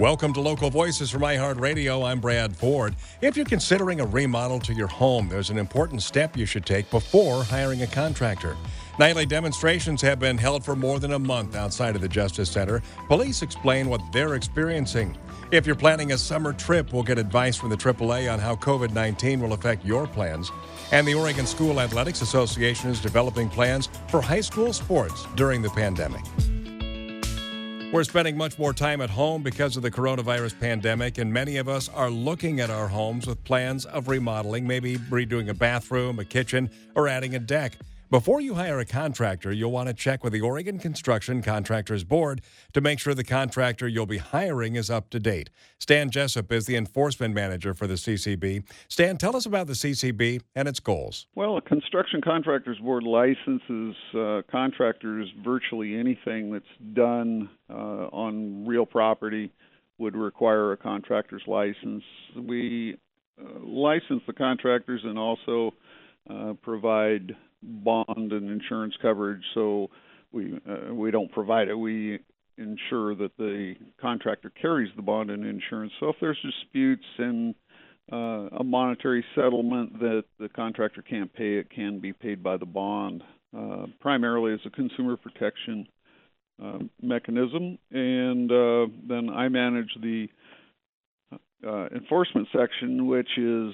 Welcome to Local Voices from iHeartRadio. I'm Brad Ford. If you're considering a remodel to your home, there's an important step you should take before hiring a contractor. Nightly demonstrations have been held for more than a month outside of the Justice Center. Police explain what they're experiencing. If you're planning a summer trip, we'll get advice from the AAA on how COVID 19 will affect your plans. And the Oregon School Athletics Association is developing plans for high school sports during the pandemic. We're spending much more time at home because of the coronavirus pandemic, and many of us are looking at our homes with plans of remodeling, maybe redoing a bathroom, a kitchen, or adding a deck. Before you hire a contractor, you'll want to check with the Oregon Construction Contractors Board to make sure the contractor you'll be hiring is up to date. Stan Jessup is the enforcement manager for the CCB. Stan, tell us about the CCB and its goals. Well, a Construction Contractors Board licenses uh, contractors virtually anything that's done uh, on real property would require a contractor's license. We uh, license the contractors and also uh, provide bond and insurance coverage. So we uh, we don't provide it. We ensure that the contractor carries the bond and insurance. So if there's disputes and uh, a monetary settlement that the contractor can't pay, it can be paid by the bond, uh, primarily as a consumer protection uh, mechanism. And uh, then I manage the uh, enforcement section, which is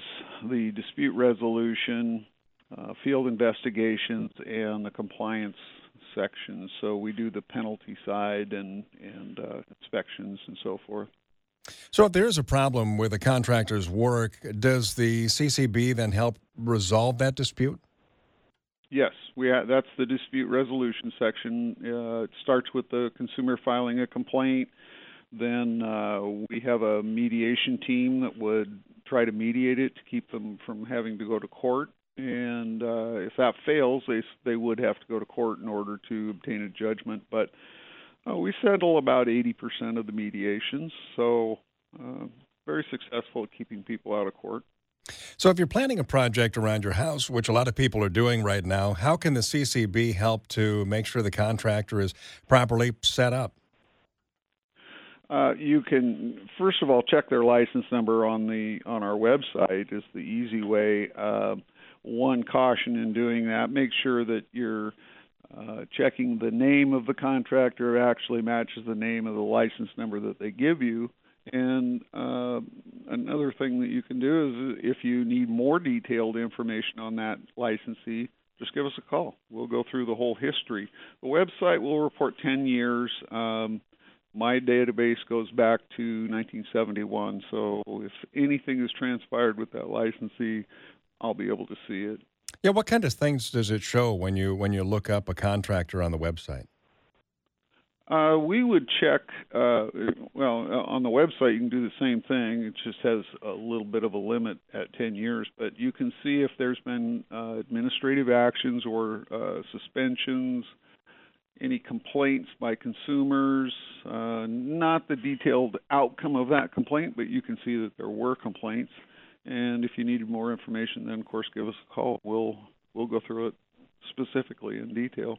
the dispute resolution, uh, field investigations and the compliance section. So we do the penalty side and and uh, inspections and so forth. So, if there is a problem with a contractor's work, does the CCB then help resolve that dispute? Yes, we ha- that's the dispute resolution section. Uh, it starts with the consumer filing a complaint. Then uh, we have a mediation team that would try to mediate it to keep them from having to go to court and uh, if that fails, they they would have to go to court in order to obtain a judgment. But uh, we settle about 80% of the mediations, so uh, very successful at keeping people out of court. So, if you're planning a project around your house, which a lot of people are doing right now, how can the CCB help to make sure the contractor is properly set up? Uh, you can first of all check their license number on the on our website is the easy way. Uh, one caution in doing that make sure that you're uh, checking the name of the contractor actually matches the name of the license number that they give you. And uh, another thing that you can do is if you need more detailed information on that licensee, just give us a call. We'll go through the whole history. The website will report 10 years. Um, my database goes back to 1971, so if anything has transpired with that licensee, I'll be able to see it. Yeah, what kind of things does it show when you when you look up a contractor on the website? Uh, we would check. Uh, well, uh, on the website, you can do the same thing. It just has a little bit of a limit at 10 years, but you can see if there's been uh, administrative actions or uh, suspensions, any complaints by consumers. Uh, not the detailed outcome of that complaint, but you can see that there were complaints. And if you need more information, then of course give us a call. We'll we'll go through it specifically in detail.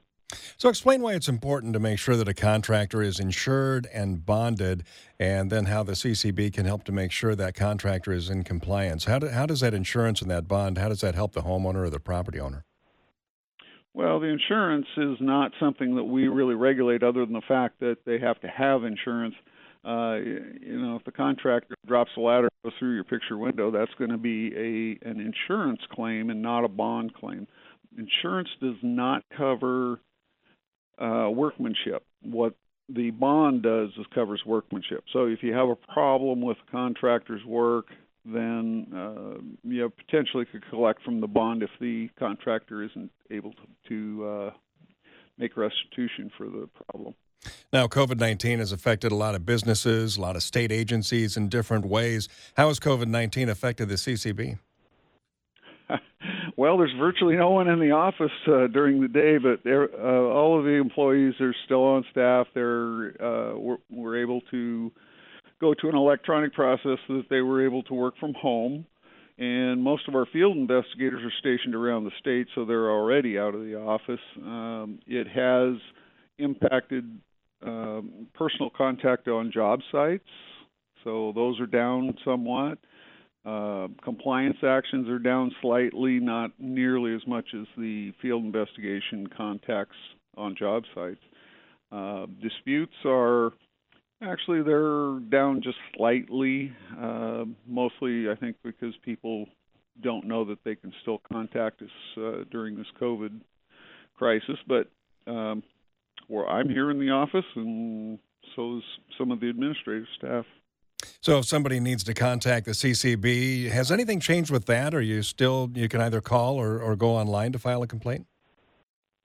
So explain why it's important to make sure that a contractor is insured and bonded, and then how the CCB can help to make sure that contractor is in compliance. How, do, how does that insurance and that bond, how does that help the homeowner or the property owner? Well, the insurance is not something that we really regulate other than the fact that they have to have insurance uh, you know, if the contractor drops a ladder through your picture window, that's going to be a an insurance claim and not a bond claim. Insurance does not cover uh, workmanship. What the bond does is covers workmanship. So if you have a problem with the contractor's work, then uh, you potentially could collect from the bond if the contractor isn't able to, to uh, make restitution for the problem. Now, COVID 19 has affected a lot of businesses, a lot of state agencies in different ways. How has COVID 19 affected the CCB? well, there's virtually no one in the office uh, during the day, but uh, all of the employees are still on staff. They're uh, we're, able to go to an electronic process so that they were able to work from home. And most of our field investigators are stationed around the state, so they're already out of the office. Um, it has impacted um, personal contact on job sites, so those are down somewhat. Uh, compliance actions are down slightly, not nearly as much as the field investigation contacts on job sites. Uh, disputes are actually they're down just slightly, uh, mostly I think because people don't know that they can still contact us uh, during this COVID crisis. But um, well, I'm here in the office, and so is some of the administrative staff. So, if somebody needs to contact the CCB, has anything changed with that? Or you still you can either call or, or go online to file a complaint?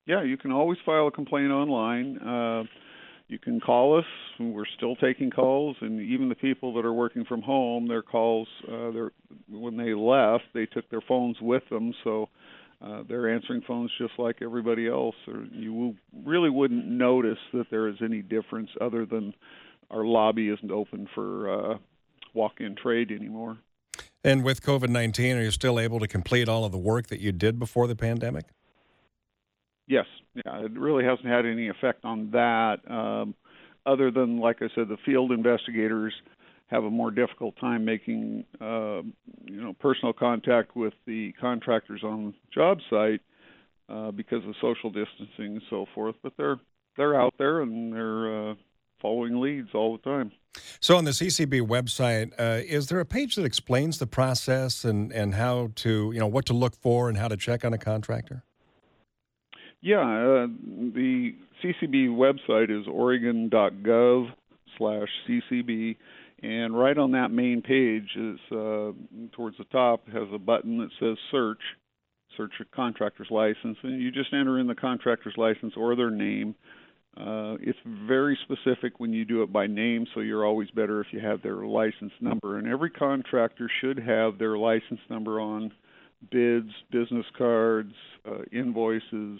Yeah, you can always file a complaint online. Uh, you can call us. We're still taking calls, and even the people that are working from home, their calls, uh, their when they left, they took their phones with them, so uh, they're answering phones just like everybody else. Or you really wouldn't notice that there is any difference other than our lobby isn't open for uh, walk-in trade anymore. And with COVID nineteen, are you still able to complete all of the work that you did before the pandemic? Yes, yeah, it really hasn't had any effect on that, um, other than like I said, the field investigators have a more difficult time making uh, you know personal contact with the contractors on the job site uh, because of social distancing and so forth. But they're they're out there and they're uh, following leads all the time. So on the CCB website, uh, is there a page that explains the process and, and how to you know what to look for and how to check on a contractor? Yeah, uh, the CCB website is oregon.gov slash CCB, and right on that main page is uh, towards the top has a button that says search, search a contractor's license, and you just enter in the contractor's license or their name. Uh, it's very specific when you do it by name, so you're always better if you have their license number. And every contractor should have their license number on bids, business cards, uh, invoices,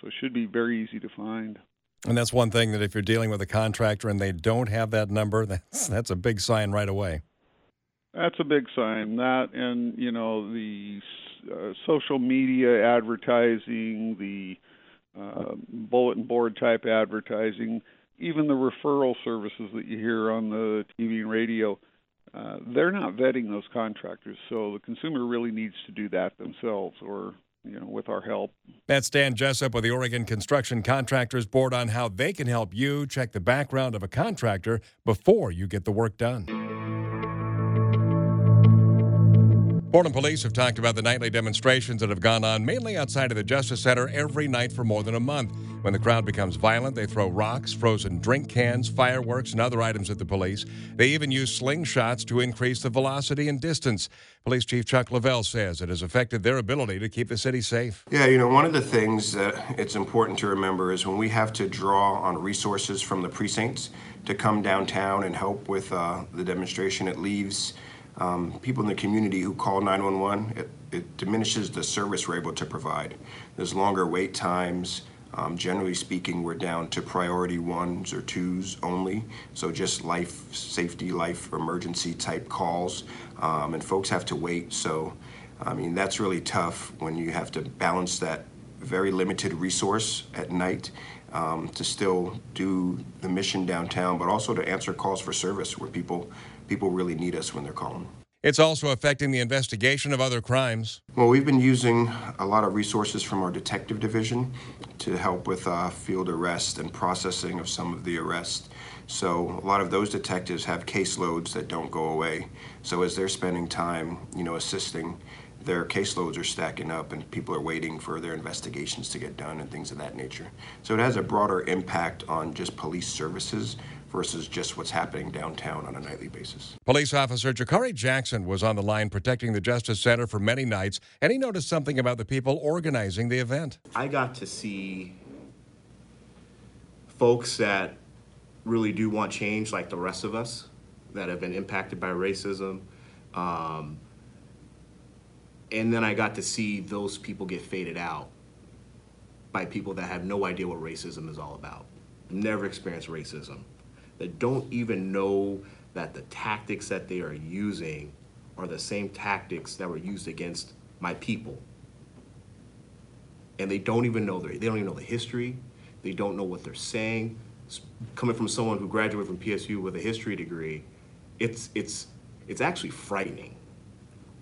so it should be very easy to find. And that's one thing that if you're dealing with a contractor and they don't have that number, that's that's a big sign right away. That's a big sign. That and you know the uh, social media advertising, the uh, bulletin board type advertising, even the referral services that you hear on the TV and radio. Uh, they're not vetting those contractors, so the consumer really needs to do that themselves, or you know, with our help. That's Dan Jessup with the Oregon Construction Contractors Board on how they can help you check the background of a contractor before you get the work done. Portland police have talked about the nightly demonstrations that have gone on mainly outside of the Justice Center every night for more than a month. When the crowd becomes violent, they throw rocks, frozen drink cans, fireworks, and other items at the police. They even use slingshots to increase the velocity and distance. Police Chief Chuck Lovell says it has affected their ability to keep the city safe. Yeah, you know, one of the things that it's important to remember is when we have to draw on resources from the precincts to come downtown and help with uh, the demonstration, it leaves um, people in the community who call 911, it, it, diminishes the service we're able to provide. There's longer wait times. Um, generally speaking, we're down to priority ones or twos only. So just life safety, life emergency type calls, um, and folks have to wait. So, I mean, that's really tough when you have to balance that very limited resource at night um, to still do the mission downtown, but also to answer calls for service where people people really need us when they're calling. It's also affecting the investigation of other crimes. Well, we've been using a lot of resources from our detective division to help with uh, field arrest and processing of some of the arrests. So a lot of those detectives have caseloads that don't go away. So as they're spending time, you know, assisting, their caseloads are stacking up and people are waiting for their investigations to get done and things of that nature. So it has a broader impact on just police services versus just what's happening downtown on a nightly basis. Police officer Jakhary Jackson was on the line protecting the Justice Center for many nights, and he noticed something about the people organizing the event. I got to see folks that really do want change like the rest of us that have been impacted by racism. Um, and then I got to see those people get faded out by people that have no idea what racism is all about, never experienced racism, that don't even know that the tactics that they are using are the same tactics that were used against my people. And they don't even know their, they don't even know the history. They don't know what they're saying. Coming from someone who graduated from PSU with a history degree, it's it's it's actually frightening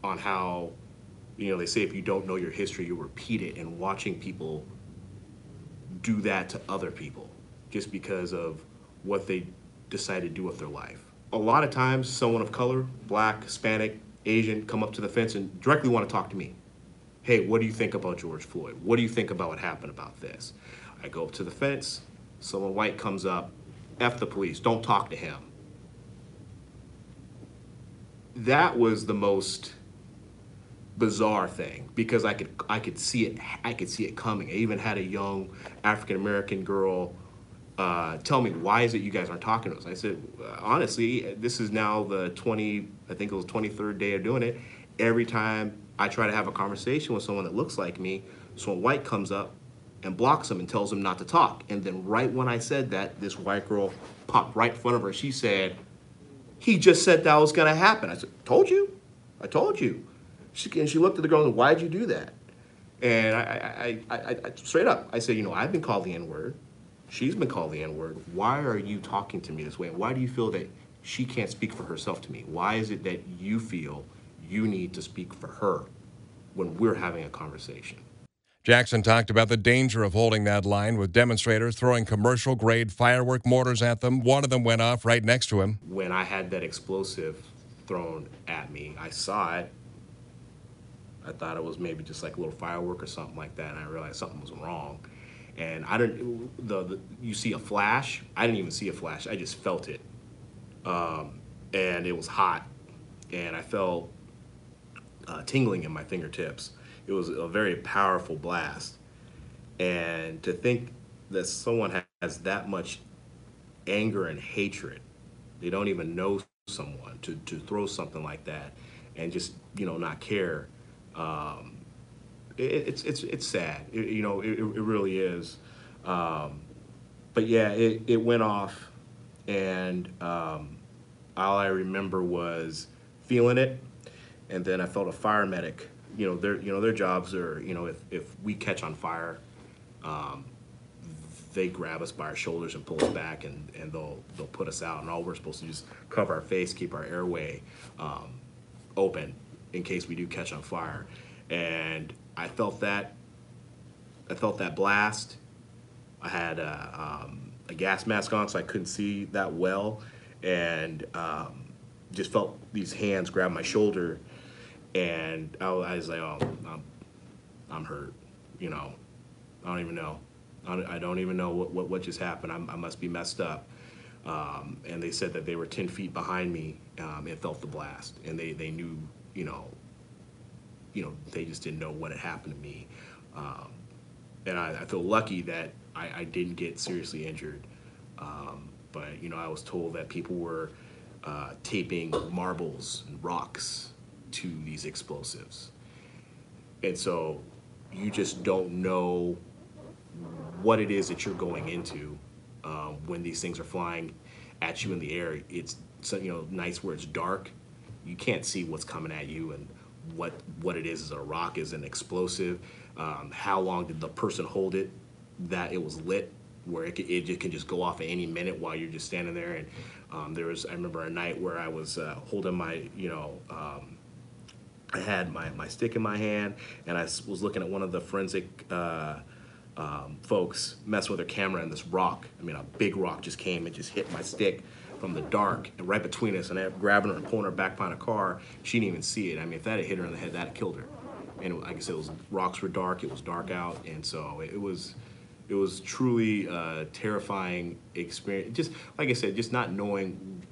on how you know they say if you don't know your history, you repeat it. And watching people do that to other people just because of what they decide to do with their life. A lot of times, someone of color, black, Hispanic, Asian, come up to the fence and directly want to talk to me. Hey, what do you think about George Floyd? What do you think about what happened about this? I go up to the fence, someone white comes up, F the police, don't talk to him. That was the most bizarre thing because I could I could see it I could see it coming. I even had a young African American girl uh, tell me why is it you guys aren't talking to us? I said honestly, this is now the twenty I think it was twenty third day of doing it. Every time I try to have a conversation with someone that looks like me, someone white comes up and blocks them and tells them not to talk. And then right when I said that, this white girl popped right in front of her. She said, "He just said that was going to happen." I said, "Told you, I told you." She, and she looked at the girl and said, why'd you do that? And I, I, I, I straight up, I said, you know, I've been called the N word. She's been called the N word. Why are you talking to me this way? Why do you feel that she can't speak for herself to me? Why is it that you feel you need to speak for her when we're having a conversation? Jackson talked about the danger of holding that line with demonstrators throwing commercial grade firework mortars at them. One of them went off right next to him. When I had that explosive thrown at me, I saw it. I thought it was maybe just like a little firework or something like that, and I realized something was wrong. And I didn't. The, the you see a flash. I didn't even see a flash. I just felt it, um, and it was hot, and I felt uh, tingling in my fingertips. It was a very powerful blast, and to think that someone has that much anger and hatred, they don't even know someone to to throw something like that, and just you know not care um, it, it's it's it's sad. It, you know, it, it really is. Um, but yeah, it, it went off, and um, all I remember was feeling it, and then I felt a fire medic. You know, their you know their jobs are you know if if we catch on fire, um, they grab us by our shoulders and pull us back, and, and they'll they'll put us out, and all we're supposed to do is cover our face, keep our airway um, open in case we do catch on fire. And I felt that, I felt that blast. I had a, um, a gas mask on, so I couldn't see that well, and um, just felt these hands grab my shoulder, and I was, I was like, oh, I'm, I'm hurt, you know. I don't even know. I don't, I don't even know what, what, what just happened. I'm, I must be messed up. Um, and they said that they were 10 feet behind me um, and felt the blast. And they, they knew, you know, you know, they just didn't know what had happened to me. Um, and I, I feel lucky that I, I didn't get seriously injured. Um, but, you know, I was told that people were uh, taping marbles and rocks to these explosives. And so you just don't know what it is that you're going into um, when these things are flying at you in the air. It's you know nights where it's dark, you can't see what's coming at you and what what it is. Is it a rock? Is it an explosive? Um, how long did the person hold it that it was lit? Where it, could, it can just go off at any minute while you're just standing there. And um, there was I remember a night where I was uh, holding my you know. Um, I had my, my stick in my hand, and I was looking at one of the forensic uh, um, folks messing with their camera, and this rock, I mean, a big rock just came and just hit my stick from the dark and right between us, and grabbing her and pulling her back behind a car. She didn't even see it. I mean, if that had hit her in the head, that had killed her. And it, like I said, it was rocks were dark. It was dark out, and so it, was it was truly a terrifying experience. Just like I said, just not knowing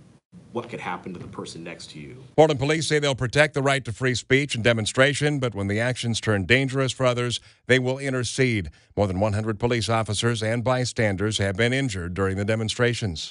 what could happen to the person next to you. Portland police say they'll protect the right to free speech and demonstration, but when the actions turn dangerous for others, they will intercede. More than 100 police officers and bystanders have been injured during the demonstrations.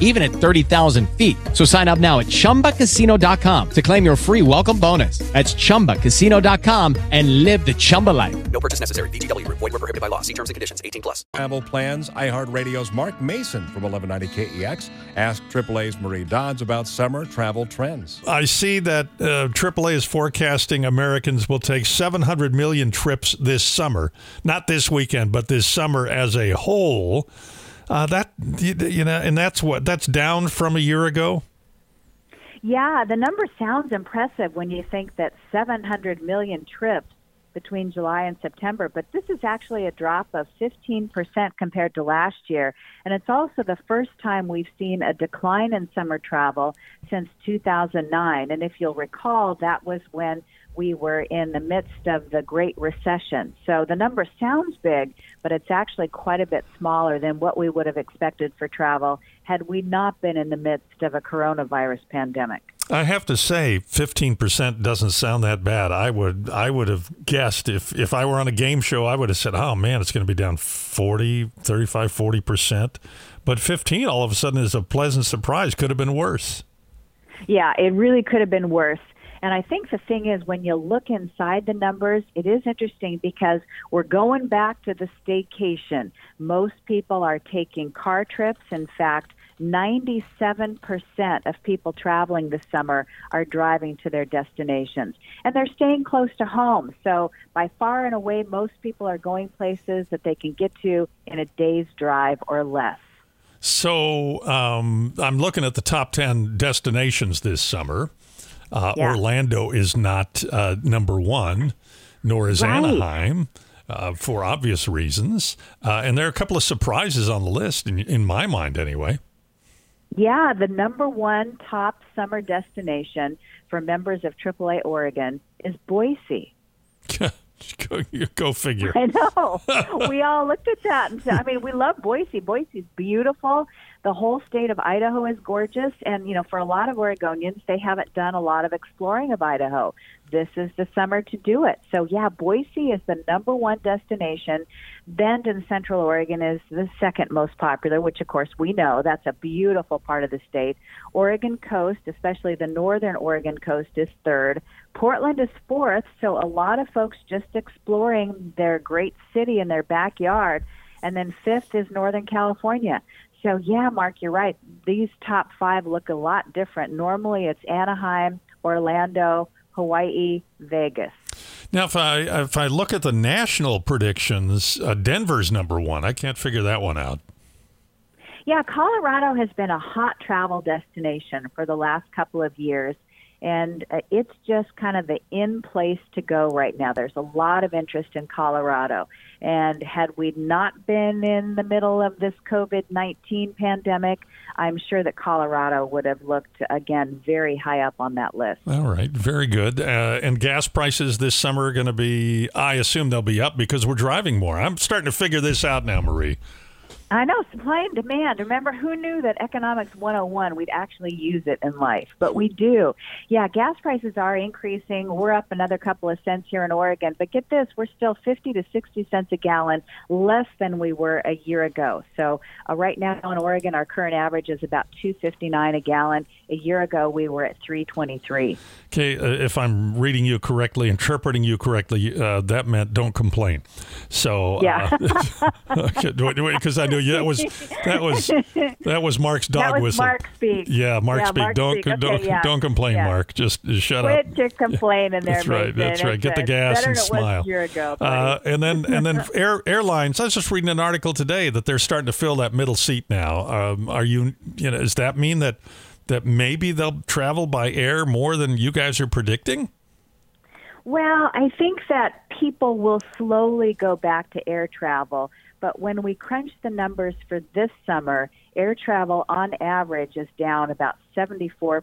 even at 30,000 feet. So sign up now at chumbacasino.com to claim your free welcome bonus. That's chumbacasino.com and live the Chumba life. No purchase necessary. VGW Group. Void were prohibited by law. See terms and conditions. 18 plus. travel plans. iHeartRadio's Mark Mason from 1190 KEX asked AAA's Marie Dodds about summer travel trends. I see that uh, AAA is forecasting Americans will take 700 million trips this summer. Not this weekend, but this summer as a whole. Uh, that you you know, and that's what that's down from a year ago. Yeah, the number sounds impressive when you think that 700 million trips between July and September, but this is actually a drop of 15% compared to last year. And it's also the first time we've seen a decline in summer travel since 2009. And if you'll recall, that was when we were in the midst of the Great Recession. So the number sounds big, but it's actually quite a bit smaller than what we would have expected for travel had we not been in the midst of a coronavirus pandemic. I have to say, 15% doesn't sound that bad. I would I would have guessed if if I were on a game show, I would have said, "Oh man, it's going to be down 40, 35, 40%." But 15 all of a sudden is a pleasant surprise. Could have been worse. Yeah, it really could have been worse. And I think the thing is, when you look inside the numbers, it is interesting because we're going back to the staycation. Most people are taking car trips. In fact, 97% of people traveling this summer are driving to their destinations. And they're staying close to home. So, by far and away, most people are going places that they can get to in a day's drive or less. So um, I'm looking at the top 10 destinations this summer. Uh, Yeah. Orlando is not uh, number one, nor is Right. Anaheim. Uh, for obvious reasons, uh, and there are a couple of surprises on the list, in, in my mind, anyway. Yeah, the number one top summer destination for members of AAA Oregon is Boise. go, go figure. I know. we all looked at that and said, I mean, we love Boise. Boise's beautiful. The whole state of Idaho is gorgeous. And, you know, for a lot of Oregonians, they haven't done a lot of exploring of Idaho. This is the summer to do it. So, yeah, Boise is the number one destination. Bend in Central Oregon is the second most popular, which, of course, we know that's a beautiful part of the state. Oregon coast, especially the northern Oregon coast, is third. Portland is fourth. So, a lot of folks just exploring their great city in their backyard. And then fifth is Northern California. So, yeah, Mark, you're right. These top five look a lot different. Normally, it's Anaheim, Orlando, Hawaii, Vegas. Now, if I if I look at the national predictions, uh, Denver's number one. I can't figure that one out. Yeah, Colorado has been a hot travel destination for the last couple of years, and uh, it's just kind of the in place to go right now. There's a lot of interest in Colorado, and had we not been in the middle of this COVID 19 pandemic, I'm sure that Colorado would have looked again very high up on that list. All right, very good. Uh, and gas prices this summer are going to be, I assume they'll be up because we're driving more. I'm starting to figure this out now, Marie. I know, supply and demand. Remember, who knew that economics 101, we'd actually use it in life? But we do. Yeah, gas prices are increasing. We're up another couple of cents here in Oregon. But get this, we're still 50 to 60 cents a gallon less than we were a year ago. So uh, right now in Oregon, our current average is about 259 a gallon. A year ago, we were at 323. Okay, uh, if I'm reading you correctly, interpreting you correctly, uh, that meant don't complain. So Yeah. because I knew you, that was that was that was Mark's dog was whistle. Mark speak. Yeah, Mark Yeah, speak. Mark don't speak. Don't yeah. don't complain, Yeah. Mark. Just, just shut up. Quit complaining there, That's right. That's right. Get the gas and than it was smile. A year ago, uh, and then and then air, airlines. I was just reading an article today that they're starting to fill that middle seat now. Um, are you? You know, does that mean that that maybe they'll travel by air more than you guys are predicting? Well, I think that people will slowly go back to air travel, but when we crunch the numbers for this summer, air travel on average is down about 74%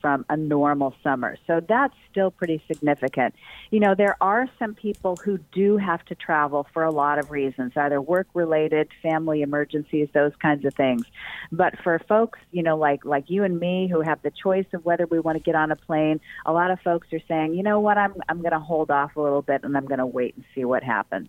from a normal summer. So that's still pretty significant. You know, there are some people who do have to travel for a lot of reasons, either work related, family emergencies, those kinds of things. But for folks, you know, like like you and me who have the choice of whether we want to get on a plane, a lot of folks are saying, "You know what? I'm I'm going to hold off a little bit and I'm going to wait and see what happens."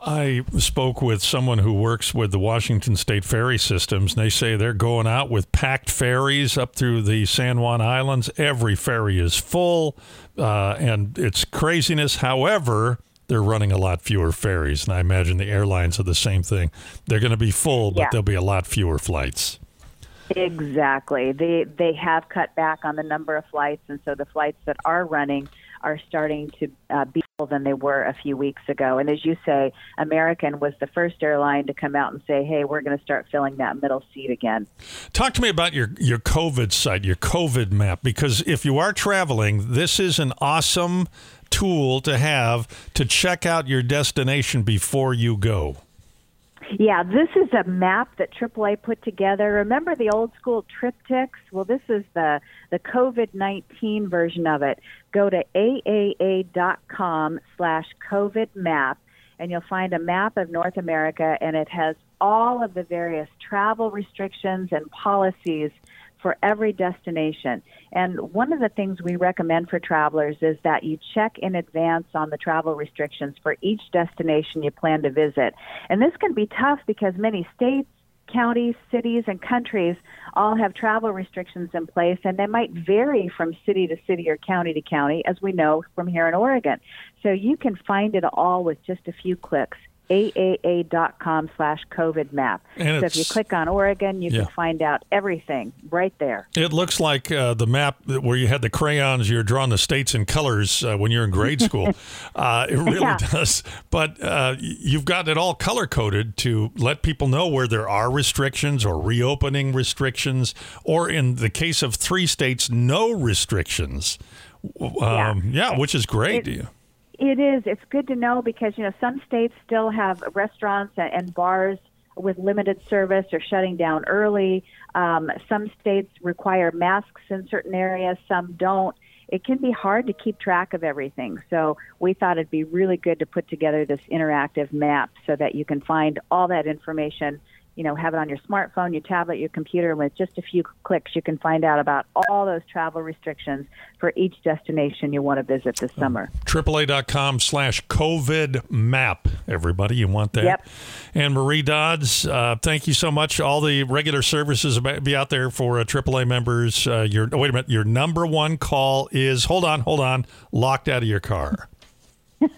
I spoke with someone who works with the Washington State ferry systems, and they say they're going out with packed ferries up through the San Juan Islands. Every ferry is full, uh, and it's craziness. However, they're running a lot fewer ferries, and I imagine the airlines are the same thing. They're going to be full, but Yeah. there'll be a lot fewer flights. Exactly. They they have cut back on the number of flights, and so the flights that are running are starting to uh, be than they were a few weeks ago. And as you say, American was the first airline to come out and say, "Hey, we're going to start filling that middle seat again." Talk to me about your, your COVID site, your COVID map, because if you are traveling, this is an awesome tool to have to check out your destination before you go. Yeah, this is a map that AAA put together. Remember the old school TripTiks? Well, this is the the COVID nineteen version of it. Go to aaa.com slash COVID map, and you'll find a map of North America, and it has all of the various travel restrictions and policies for every destination. And one of the things we recommend for travelers is that you check in advance on the travel restrictions for each destination you plan to visit. And this can be tough because many states, counties, cities, and countries all have travel restrictions in place, and they might vary from city to city or county to county, as we know from here in Oregon. So you can find it all with just a few clicks aaa.com slash covid map And so if you click on oregon you Yeah. can find out everything right there It looks like uh, the map where you had the crayons, you're drawing the states in colors uh, when you're in grade school. uh, it really Yeah. does. But uh, you've got it all color coded to let people know where there are restrictions or reopening restrictions, or in the case of three states, no restrictions. Um, yeah. which is great. It- It is. It's good to know because you know some states still have restaurants and- bars with limited service or shutting down early. Um, some states require masks in certain areas. Some don't. It can be hard to keep track of everything. So we thought it'd be really good to put together this interactive map so that you can find all that information. You know, have it on your smartphone, your tablet, your computer. With just a few clicks, you can find out about all those travel restrictions for each destination you want to visit this summer. AAA.com slash COVID map. Everybody, you want that? Yep. And Marie Dodds, uh, thank you so much. All the regular services will be out there for uh, AAA members. Uh, your oh, wait a minute. Your number one call is hold on, hold on, locked out of your car. Is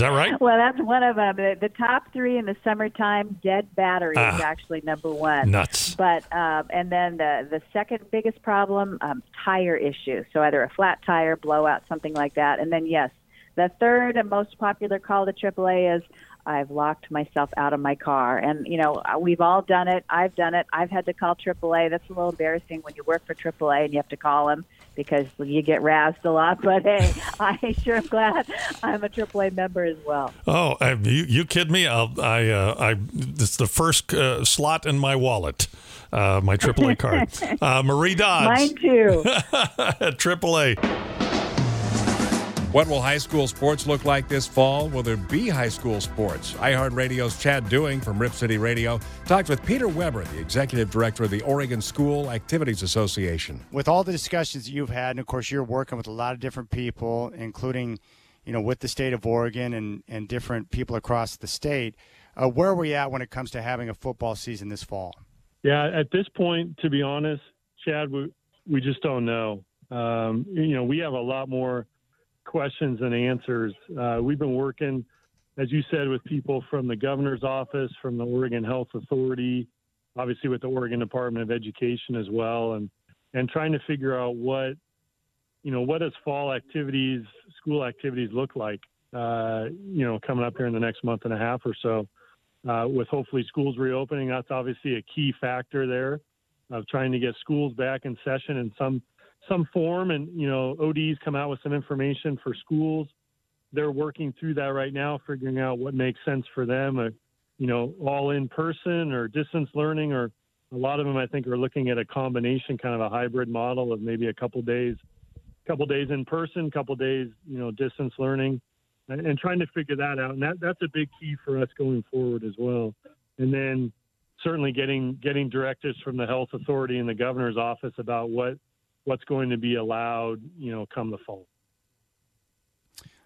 that right? Well, that's one of them. The, the top three in the summertime, dead battery is Ah. actually number one. Nuts. But um, and then the the second biggest problem, um, tire issue. So either a flat tire, blowout, something like that. And then yes, the third and most popular call to AAA is. I've locked myself out of my car, and you know we've all done it. I've done it. I've had to call AAA. That's a little embarrassing when you work for AAA and you have to call them because you get razzed a lot. But hey, I sure am glad I'm a AAA member as well. Oh, uh, you, you kid me? I'll, I, uh, I, it's the first uh, slot in my wallet, uh, my AAA card. Uh, Marie Dodds, Mine too. AAA. What will high school sports look like this fall? Will there be high school sports? iHeartRadio's Chad Doing from Rip City Radio talked with Peter Weber, the executive director of the Oregon School Activities Association. with all the discussions you've had, and of course you're working with a lot of different people, including, you know, with the state of Oregon and, and different people across the state, uh, where are we at when it comes to having a football season this fall? Yeah, at this point, to be honest, Chad, we, we just don't know. Um, you know, we have a lot more questions and answers. Uh, we've been working, as you said, with people from the governor's office, from the Oregon Health Authority, obviously with the Oregon Department of Education as well, and and trying to figure out what, you know, what does fall activities, school activities look like, uh, you know, coming up here in the next month and a half or so uh, with hopefully schools reopening. That's obviously a key factor there of trying to get schools back in session in some some form. And you know, ODs come out with some information for schools. They're working through that right now, figuring out what makes sense for them. Uh, you know, all in person or distance learning or A lot of them, I think, are looking at a combination, kind of a hybrid model of maybe a couple days, couple days in person, couple days, you know, distance learning, and, and trying to figure that out. And that that's a big key for us going forward as well. And then certainly getting getting directives from the health authority and the governor's office about what what's going to be allowed, you know, come the fall.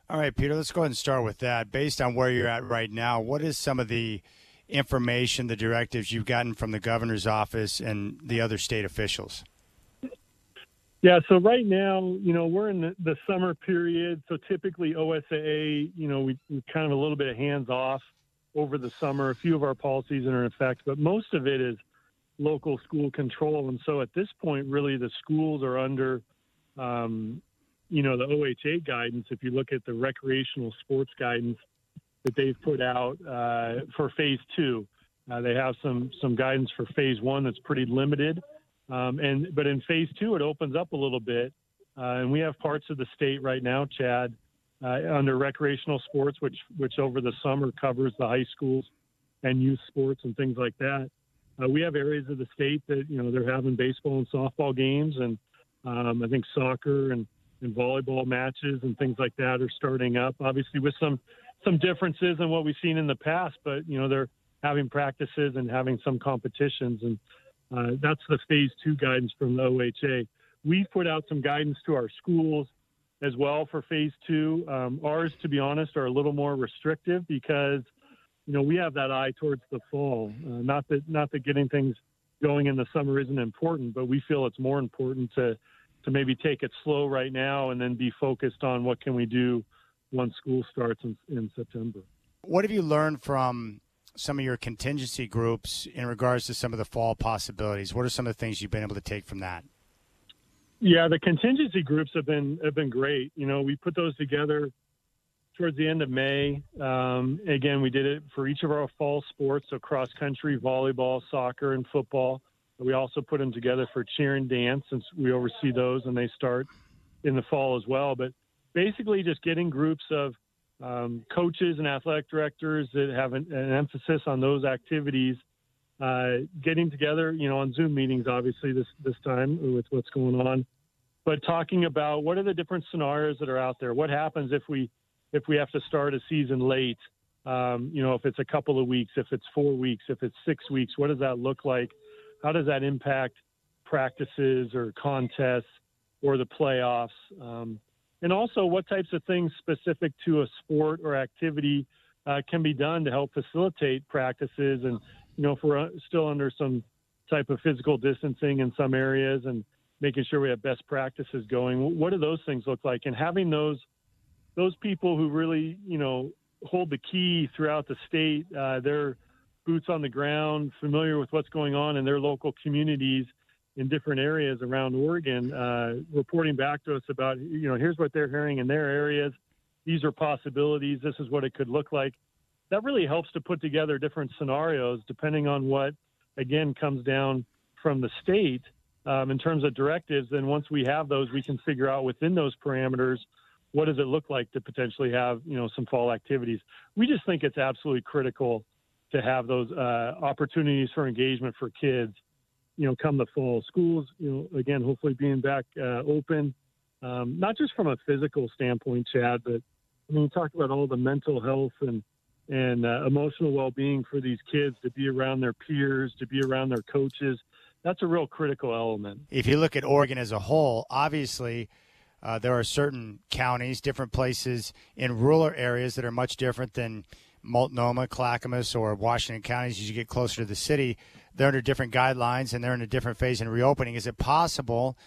All right, Peter, let's go ahead and start with that. Based on where you're at right now, what is some of the information, the directives you've gotten from the governor's office and the other state officials? Yeah, so right now, you know, we're in the, the summer period. So typically, OSAA, you know, we, we kind of a little bit of hands off over the summer. A few of our policies are in effect, but most of it is local school control. And so at this point, really, the schools are under, um, you know, the OHA guidance. If you look at the recreational sports guidance that they've put out uh, for phase two, uh, they have some some guidance for phase one that's pretty limited. Um, and but in phase two, it opens up a little bit, uh, and we have parts of the state right now, Chad, uh, under recreational sports, which which over the summer covers the high schools and youth sports and things like that. Uh, we have areas of the state that you know they're having baseball and softball games, and um, I think soccer and, and volleyball matches and things like that are starting up. Obviously, with some some differences in what we've seen in the past, but you know they're having practices and having some competitions, and uh, that's the phase two guidance from the OHA. We've put out some guidance to our schools as well for phase two. Um, ours, to be honest, are a little more restrictive because you know we have that eye towards the fall. Uh, not that not that getting things going in the summer isn't important, but we feel it's more important to to maybe take it slow right now and then be focused on what can we do once school starts in, in September. What have you learned from some of your contingency groups in regards to some of the fall possibilities? What are some of the things you've been able to take from that? Yeah, the contingency groups have been have been great. You know, we put those together towards the end of May. Um, again, we did it for each of our fall sports, so cross country, volleyball, soccer, and football. We also put them together for cheer and dance, since we oversee those, and they start in the fall as well. But basically, just getting groups of um, coaches and athletic directors that have an, an emphasis on those activities, uh, getting together, you know, on Zoom meetings, obviously this this time with what's going on, but talking about what are the different scenarios that are out there. What happens if we if we have to start a season late? Um, you know, if it's a couple of weeks, if it's four weeks, if it's six weeks, what does that look like? How does that impact practices or contests or the playoffs? Um, and also what types of things specific to a sport or activity uh, can be done to help facilitate practices and you know if we're uh, still under some type of physical distancing in some areas and making sure we have best practices going what do those things look like and having those those people who really you know hold the key throughout the state uh, they're boots on the ground familiar with what's going on in their local communities in different areas around Oregon, uh, reporting back to us about, you know, here's what they're hearing in their areas. These are possibilities. This is what it could look like. That really helps to put together different scenarios depending on what, again, comes down from the state um, in terms of directives. Then once we have those, we can figure out within those parameters what does it look like to potentially have, you know, some fall activities. We just think it's absolutely critical to have those uh, opportunities for engagement for kids you know, come the fall. Schools, you know, again, hopefully being back uh, open, um, not just from a physical standpoint, Chad, but I mean, talk about all the mental health and and uh, emotional well-being for these kids to be around their peers, to be around their coaches. That's a real critical element. If you look at Oregon as a whole, obviously. Uh, there are certain counties, different places in rural areas that are much different than Multnomah, Clackamas, or Washington counties as you get closer to the city they're under different guidelines and they're in a different phase in reopening. Is it possible?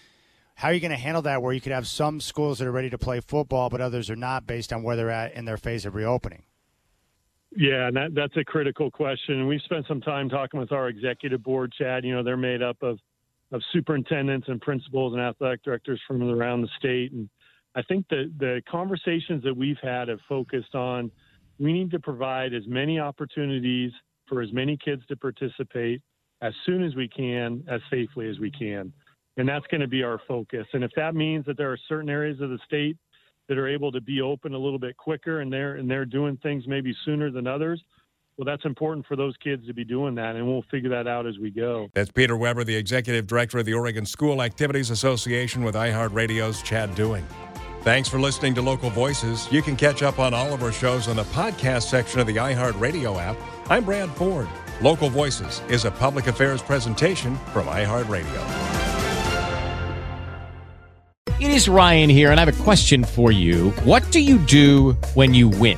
How are you going to handle that where you could have some schools that are ready to play football, but others are not based on where they're at in their phase of reopening? Yeah, and that, that's a critical question. We've spent some time talking with our executive board, Chad. You know, they're made up of, of superintendents and principals and athletic directors from around the state. And I think the, the conversations that we've had have focused on we need to provide as many opportunities for as many kids to participate as soon as we can, as safely as we can. And that's going to be our focus. And if that means that there are certain areas of the state that are able to be open a little bit quicker and they're and they're doing things maybe sooner than others, well, that's important for those kids to be doing that, and we'll figure that out as we go. That's Peter Weber, the executive director of the Oregon School Activities Association with iHeartRadio's Chad Doing. Thanks for listening to Local Voices. You can catch up on all of our shows on the podcast section of the iHeartRadio app. I'm Brad Ford. Local Voices is a public affairs presentation from iHeartRadio. It is Ryan here, and I have a question for you. What do you do when you win?